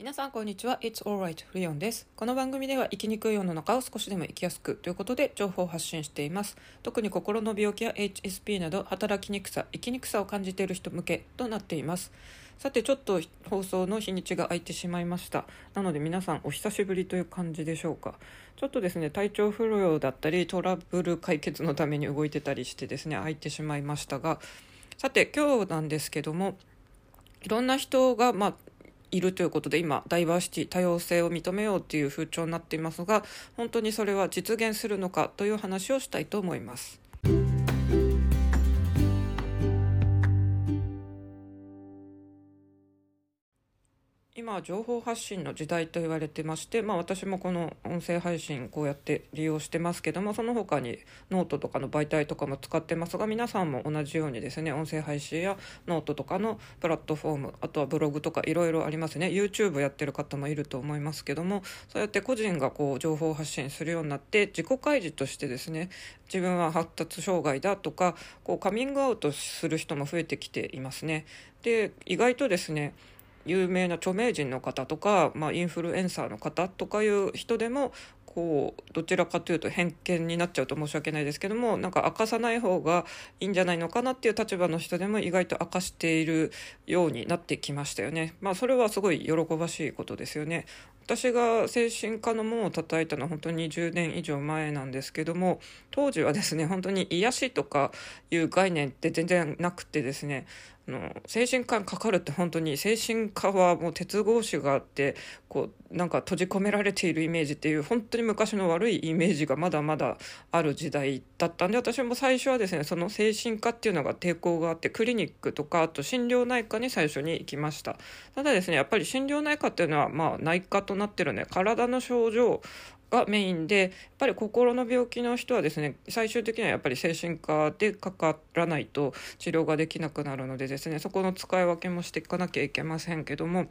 皆さんこんにちは。It's alright リオンです。この番組では生きにくい世の中を少しでも生きやすくということで情報を発信しています。特に心の病気や HSP など働きにくさ生きにくさを感じている人向けとなっています。さてちょっと放送の日にちが空いてしまいました。なので皆さんお久しぶりという感じでしょうか。ちょっとですね体調不良だったりトラブル解決のために動いてたりしてですね空いてしまいましたが。さて今日なんですけどもいろんな人が、まあ、いるということで今ダイバーシティ多様性を認めようという風潮になっていますが本当にそれは実現するのかという話をしたいと思います。今は情報発信の時代と言われてまして、まあ、私もこの音声配信こうやって利用してますけどもその他にノートとかの媒体とかも使ってますが皆さんも同じようにですね音声配信やノートとかのプラットフォームあとはブログとかいろいろありますね YouTube やってる方もいると思いますけどもそうやって個人がこう情報発信するようになって自己開示としてですね自分は発達障害だとかこうカミングアウトする人も増えてきていますね。で意外とですね有名な著名人の方とか、まあ、インフルエンサーの方とかいう人でもこうどちらかというと偏見になっちゃうと申し訳ないですけどもなんか明かさない方がいいんじゃないのかなっていう立場の人でも意外と明かしているようになってきましたよね。まあ、それはすごい喜ばしいことですよね。私が精神科の門を叩いたのは本当に10年以上前なんですけども当時はですね本当に癒しとかいう概念って全然なくてですねの精神科にかかるって本当に精神科はもう鉄格子があってこうなんか閉じ込められているイメージっていう本当に昔の悪いイメージがまだまだある時代だったんで私も最初はですねその精神科っていうのが抵抗があってクリニックとかあと心療内科に最初に行きました。ただですねやっぱり心療内科っていうのはまあ内科となってるね体の症状がメインでやっぱり心の病気の人はですね最終的にはやっぱり精神科でかからないと治療ができなくなるのでですねそこの使い分けもしていかなきゃいけませんけども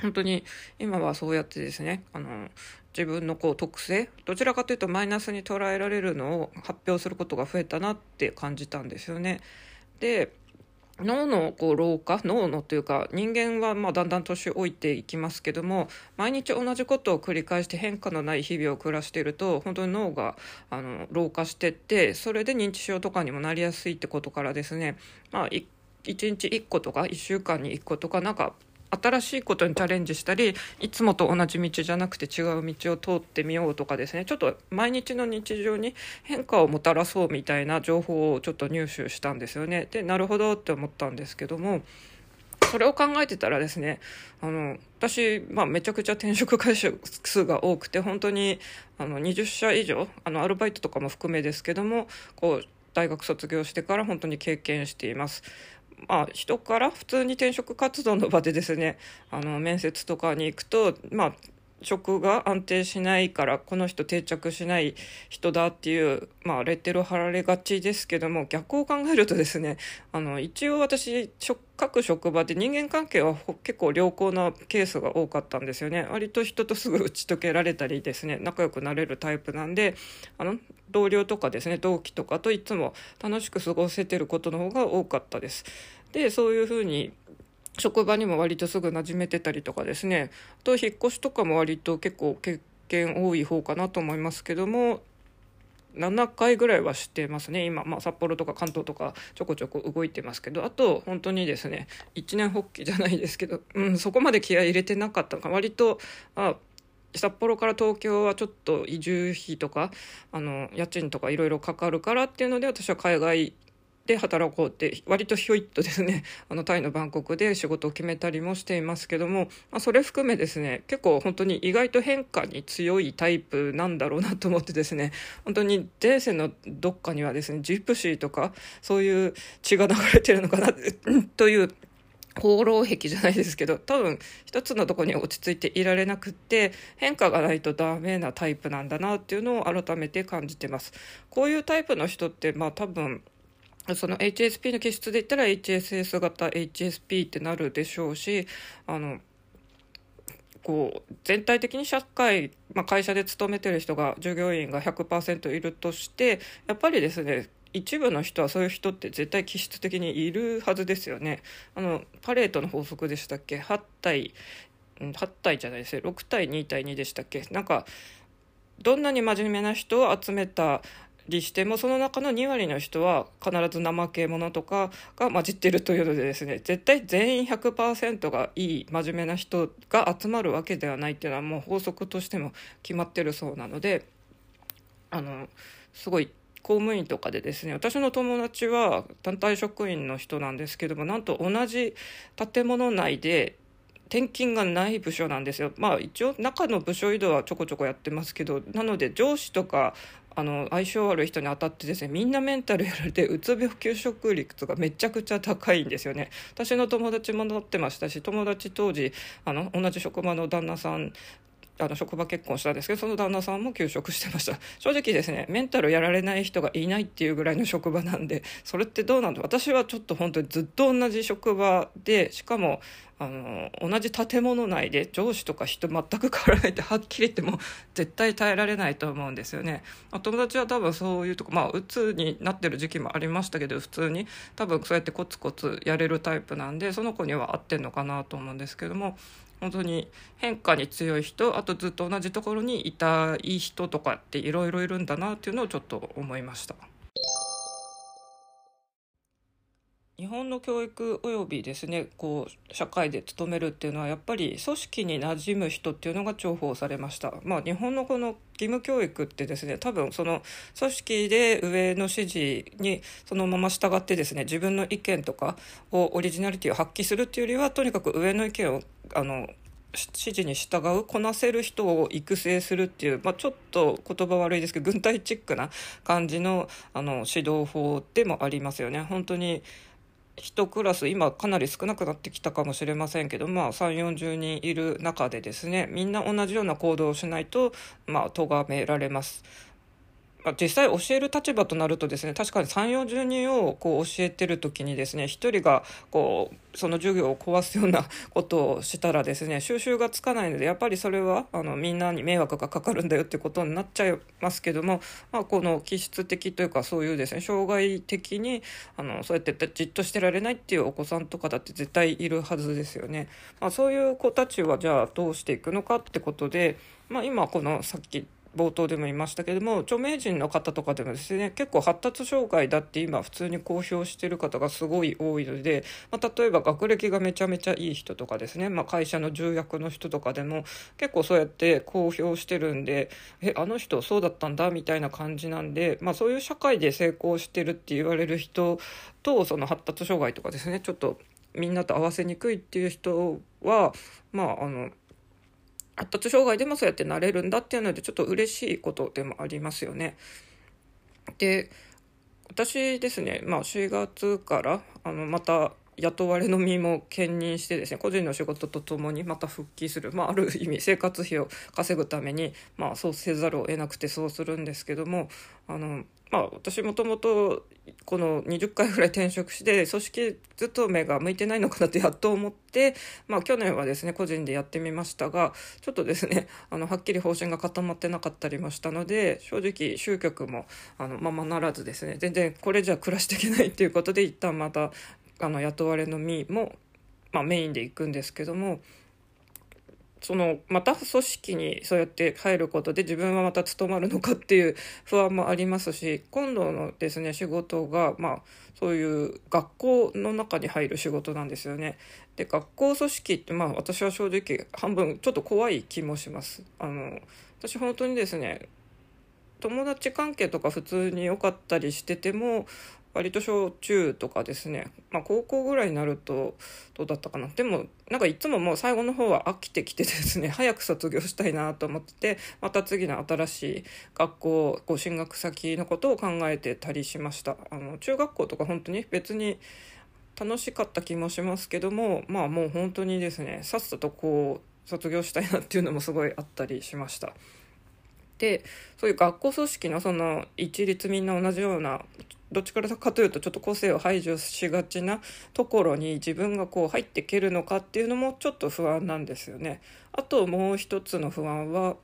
本当に今はそうやってですねあの自分のこう特性どちらかというとマイナスに捉えられるのを発表することが増えたなって感じたんですよね。で脳のこう老化脳のというか人間はまだんだん年老いていきますけども毎日同じことを繰り返して変化のない日々を暮らしていると本当に脳があの老化してってそれで認知症とかにもなりやすいってことからですね、まあ、1日1個とか1週間に1個とかなんか新しいことにチャレンジしたりいつもと同じ道じゃなくて違う道を通ってみようとかですねちょっと毎日の日常に変化をもたらそうみたいな情報をちょっと入手したんですよね。でなるほどって思ったんですけどもそれを考えてたらですねあの私、まあ、めちゃくちゃ転職回数が多くて本当にあの20社以上あのアルバイトとかも含めですけどもこう大学卒業してから本当に経験しています。まあ、人から普通に転職活動の場でですねあの面接とかに行くと、まあ、職が安定しないからこの人定着しない人だっていう、まあ、レッテル貼られがちですけども逆を考えるとですねあの一応私各職場で人間関係は結構良好なケースが多かったんですよね割と人とすぐ打ち解けられたりですね仲良くなれるタイプなんであの同僚とかですね同期とかといつも楽しく過ごせてることの方が多かったです。でそういうふうに職場にも割とすぐ馴染めてたりとかですね。と引っ越しとかも割と結構経験多い方かなと思いますけども7回ぐらいはしてますね。今、まあ、札幌とか関東とかちょこちょこ動いてますけど。あと本当にですね一年発起じゃないですけど、うん、そこまで気合い入れてなかったのか割とあ札幌から東京はちょっと移住費とかあの家賃とかいろいろかかるからっていうので私は海外で働こうって割とひょいっとですね あのタイのバンコクで仕事を決めたりもしていますけども、まあ、それ含めですね結構本当に意外と変化に強いタイプなんだろうなと思ってですね本当に前世のどっかにはですねジプシーとかそういう血が流れてるのかな という放浪癖じゃないですけど多分一つのとこに落ち着いていられなくって変化がないとダメなタイプなんだなっていうのを改めて感じてます。こういうタイプの人ってまあ多分その HSP の気質で言ったら HSS 型 HSP ってなるでしょうしあのこう全体的に社会、まあ、会社で勤めてる人が従業員が100%いるとしてやっぱりですね一部の人はそういう人って絶対気質的にいるはずですよね。あのパレートの法則でしたっけ？8対8対じゃないですね。6対2対2でしたっけ？なんかどんなに真面目な人を集めたりしてもその中の2割の人は必ず怠け者とかが混じってるというのでですね絶対全員100%がいい真面目な人が集まるわけではないっていうのはもう法則としても決まってるそうなのであのすごい公務員とかでですね私の友達は団体職員の人なんですけどもなんと同じ建物内で転勤がない部署なんですよ。まあ一応中の部署移動はちょこちょこやってますけどなので上司とかあの相性悪い人に当たってですねみんなメンタルやられてうつ病休職率がめちゃくちゃ高いんですよね私の友達もなってましたし友達当時あの同じ職場の旦那さんあの職場結婚したんですけどその旦那さんも休職してました 正直ですねメンタルやられない人がいないっていうぐらいの職場なんで それってどうなんだ私はちょっと本当にずっと同じ職場でしかもあの同じ建物内で上司とか人全く変わらないって はっきり言っても絶対耐えられないと思うんですよね。友達は多分そういうとこまあ鬱になってる時期もありましたけど普通に多分そうやってコツコツやれるタイプなんでその子には合ってんのかなと思うんですけども本当に変化に強い人あとずっと同じところにいたい人とかっていろいろいるんだなっていうのをちょっと思いました。日本の教育およびですねこう社会で勤めるっていうのはやっぱり組織に馴染む人っていうのが重宝されました。まあ、日本のこの義務教育ってですね多分その組織で上の指示にそのまま従ってですね自分の意見とかをオリジナリティを発揮するっていうよりはとにかく上の意見をあの指示に従うこなせる人を育成するっていう、まあ、ちょっと言葉悪いですけど軍隊チックな感じのあの指導法でもありますよね。本当に1クラス今かなり少なくなってきたかもしれませんけど、まあ、3 4 0人いる中でですねみんな同じような行動をしないと、まあ、咎められます。実際教える立場となるとですね確かに3 4 0人をこう教えてる時にですね1人がこうその授業を壊すような ことをしたらですね収集がつかないのでやっぱりそれはあのみんなに迷惑がかかるんだよってことになっちゃいますけども、まあ、この気質的というかそういうですね障害的にあのそうやってじっとしてられないっていうお子さんとかだって絶対いるはずですよね。まあ、そういう子たはじゃあどうしていくのかってことで、まあ、今このさっき冒頭でも言いましたけども著名人の方とかでもですね結構発達障害だって今普通に公表してる方がすごい多いので、まあ、例えば学歴がめちゃめちゃいい人とかですね、まあ、会社の重役の人とかでも結構そうやって公表してるんでえあの人そうだったんだみたいな感じなんで、まあ、そういう社会で成功してるって言われる人とその発達障害とかですねちょっとみんなと合わせにくいっていう人はまああの発達障害でもそうやってなれるんだっていうのでちょっと嬉しいことでもありますよね。で私ですね、まあ、4月からあのまた雇われの身も兼任してですね個人の仕事とともにまた復帰する、まあ、ある意味生活費を稼ぐために、まあ、そうせざるを得なくてそうするんですけどもあのまあ、私もともとこの20回ぐらい転職して組織勤めが向いてないのかなってやっと思って、まあ、去年はですね個人でやってみましたがちょっとですねあのはっきり方針が固まってなかったりもしたので正直集客もあのままならずですね全然これじゃ暮らしていけないっていうことで一旦またあの雇われの身も、まあ、メインで行くんですけどもそのまた組織にそうやって入ることで自分はまた務まるのかっていう 不安もありますし今度のですね仕事がまあそういう学校の中に入る仕事なんですよね。で学校組織ってまあ私は正直半分ちょっと怖い気もします。あの私本当にですね友達関係とか普通に良かったりしてても割と小中とかですね、まあ、高校ぐらいになるとどうだったかな。でもなんかいつももう最後の方は飽きてきてですね。早く卒業したいなと思っててまた次の新しい学校こ進学先のことを考えてたりしました。あの中学校とか本当に別に楽しかった気もしますけどもまあもう本当にですねさっさとこう卒業したいなっていうのもすごいあったりしました。でそういう学校組織のその一律みんな同じようなどっちからかというとちょっと個性を排除しがちなところに自分がこう入っていけるのかっていうのもちょっと不安なんですよね。あともう一つの不安は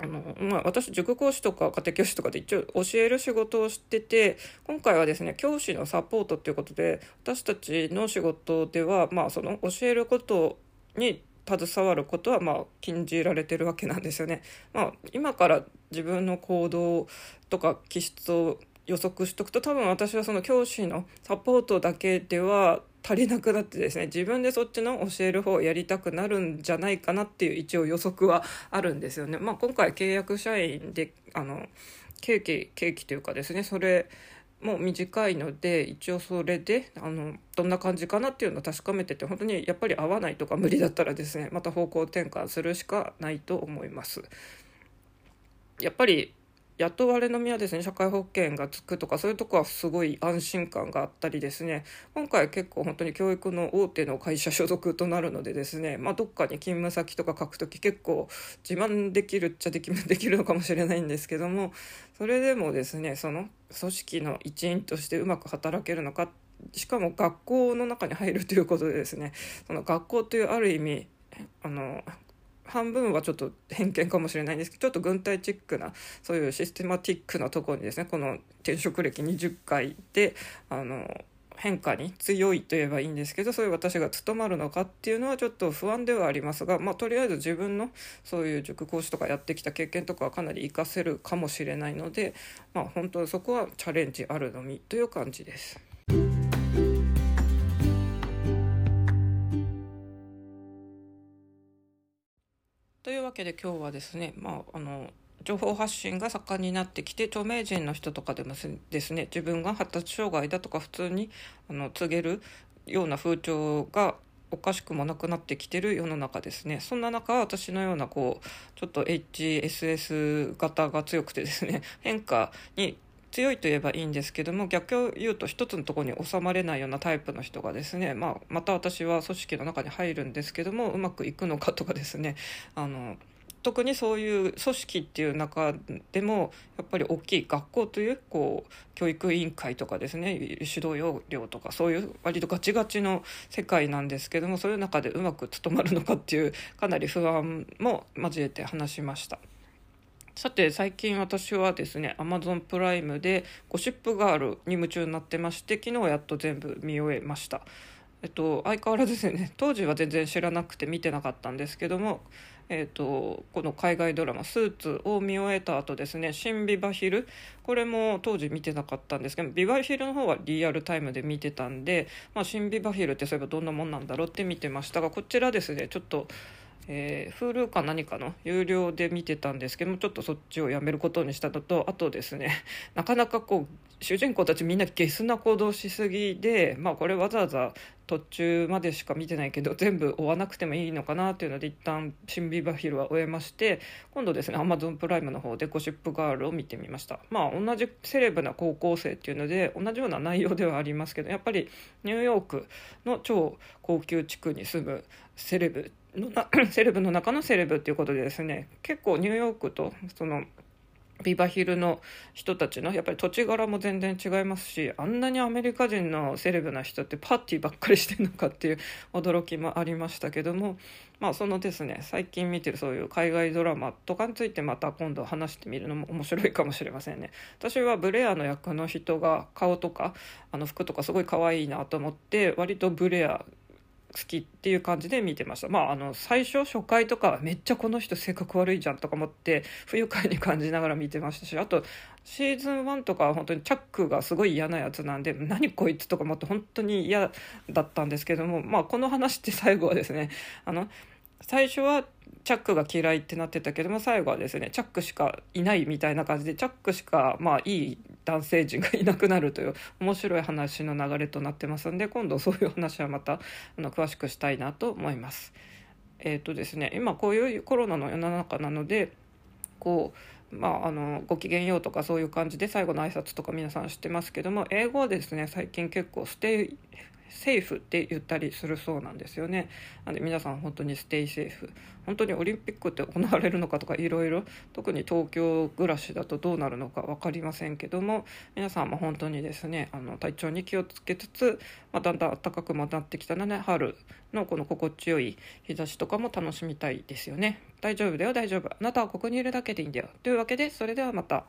あのまあ、私塾講師とか家庭教師とかで一応教える仕事をしてて今回はですね教師のサポートっていうことで私たちの仕事では、まあ、その教えることに携わることはまあ禁じられてるわけなんですよね。まあ、今から自分の行動とか気質を予測しとくと多分私はその教師のサポートだけでは足りなくなってですね自分でそっちの教える方をやりたくなるんじゃないかなっていう一応予測はあるんですよね。まあ、今回契約社員であの刑期刑期というかですねそれもう短いので一応それであのどんな感じかなっていうのを確かめてて本当にやっぱり合わないとか無理だったらですねまた方向転換するしかないと思います。やっぱり雇われのみはですね社会保険がつくとかそういうとこはすごい安心感があったりですね。今回結構本当に教育の大手の会社所属となるのでですね、まあ、どっかに勤務先とか書く時結構自慢できるっちゃできできるのかもしれないんですけどもそれでもですねその組織の一員としてうまく働けるのかしかも学校の中に入るということでですねその学校というある意味あの半分はちょっと偏見かもしれないんですけどちょっと軍隊チックなそういうシステマティックなところにですねこの転職歴20回であの変化に強いといえばいいんですけどそういう私が務まるのかっていうのはちょっと不安ではありますが、まあ、とりあえず自分のそういう塾講師とかやってきた経験とかはかなり活かせるかもしれないので、まあ、本当そこはチャレンジあるのみという感じです。というわけで今日はですね、まあ、あの情報発信が盛んになってきて著名人の人とかでもですね自分が発達障害だとか普通にあの告げるような風潮がおかしくもなくなってきてる世の中ですね。そんな中私のようなこうちょっと HSS 型が強くてですね 変化に強いと言えばいいんですけども逆を言うと一つのところに収まれないようなタイプの人がですね、まあ、また私は組織の中に入るんですけどもうまくいくのかとかですねあの特にそういう組織っていう中でもやっぱり大きい学校というこう教育委員会とかですね指導要領とかそういう割とガチガチの世界なんですけどもそういう中でうまく務まるのかっていうかなり不安も交えて話しました。さて最近私はですね Amazon プライムでゴシップガールに夢中になってまして昨日やっと全部見終えました。えっと相変わらずですね 当時は全然知らなくて見てなかったんですけどもえーと、この海外ドラマ「スーツ」を見終えた後ですね「新ビバヒル」これも当時見てなかったんですけどビバヒルの方はリアルタイムで見てたんで、まあ、新ビバヒルってそういえばどんなもんなんだろうって見てましたがこちらですねちょっとえー、Hulu か何かの有料で見てたんですけどもちょっとそっちをやめることにしたのとあとですね なかなかこう主人公たちみんなゲスな行動しすぎでまあこれわざわざ途中までしか見てないけど全部追わなくてもいいのかなっていうので一旦シンビバヒルは終えまして今度ですね Amazon プライムの方でゴシップガールを見てみました。まあ同じセレブな高校生っていうので同じような内容ではありますけどやっぱりニューヨークの超高級地区に住むセレブのな セレブの中のセレブっていうことでですね結構ニューヨークとそのビバヒルの人たちのやっぱり土地柄も全然違いますしあんなにアメリカ人のセレブな人ってパーティーばっかりしてるのかっていう驚きもありましたけどもまあそのですね最近見てるそういう海外ドラマとかについてまた今度話してみるのも面白いかもしれませんね。私はブレアの役の人が顔とかあの服とかすごい可愛いなと思って割とブレア好きっていう感じで見てました。まああの最初初回とかめっちゃこの人性格悪いじゃんとか思って不愉快に感じながら見てましたしあとシーズン1とかは本当にチャックがすごい嫌なやつなんで何こいつとか思って本当に嫌だったんですけどもまあこの話って最後はですねあの最初はチャックが嫌いってなってたけども最後はですねチャックしかいないみたいな感じでチャックしかまあいい男性陣がいなくなるという面白い話の流れとなってますんで今度そういう話はまたあの詳しくしたいなと思います。え、ー、とですね今こういうコロナの世の中なのでこうまあ、あのごきげんようとかそういう感じで最後の挨拶とか皆さん知ってますけども英語はですね最近結構ステイセーフって言ったりするそうなんですよね。なんで皆さん本当にステイセーフ。本当にオリンピックって行われるのかとかいろいろ特に東京暮らしだとどうなるのか分かりませんけども皆さんも本当にですねあの体調に気をつけつつ、まあ、だんだん暖かくもなってきたので春のこの心地よい日差しとかも楽しみたいですよね。大丈夫だよ大丈夫。あなたはここにいるだけでいいんだよ。というわけでそれではまた。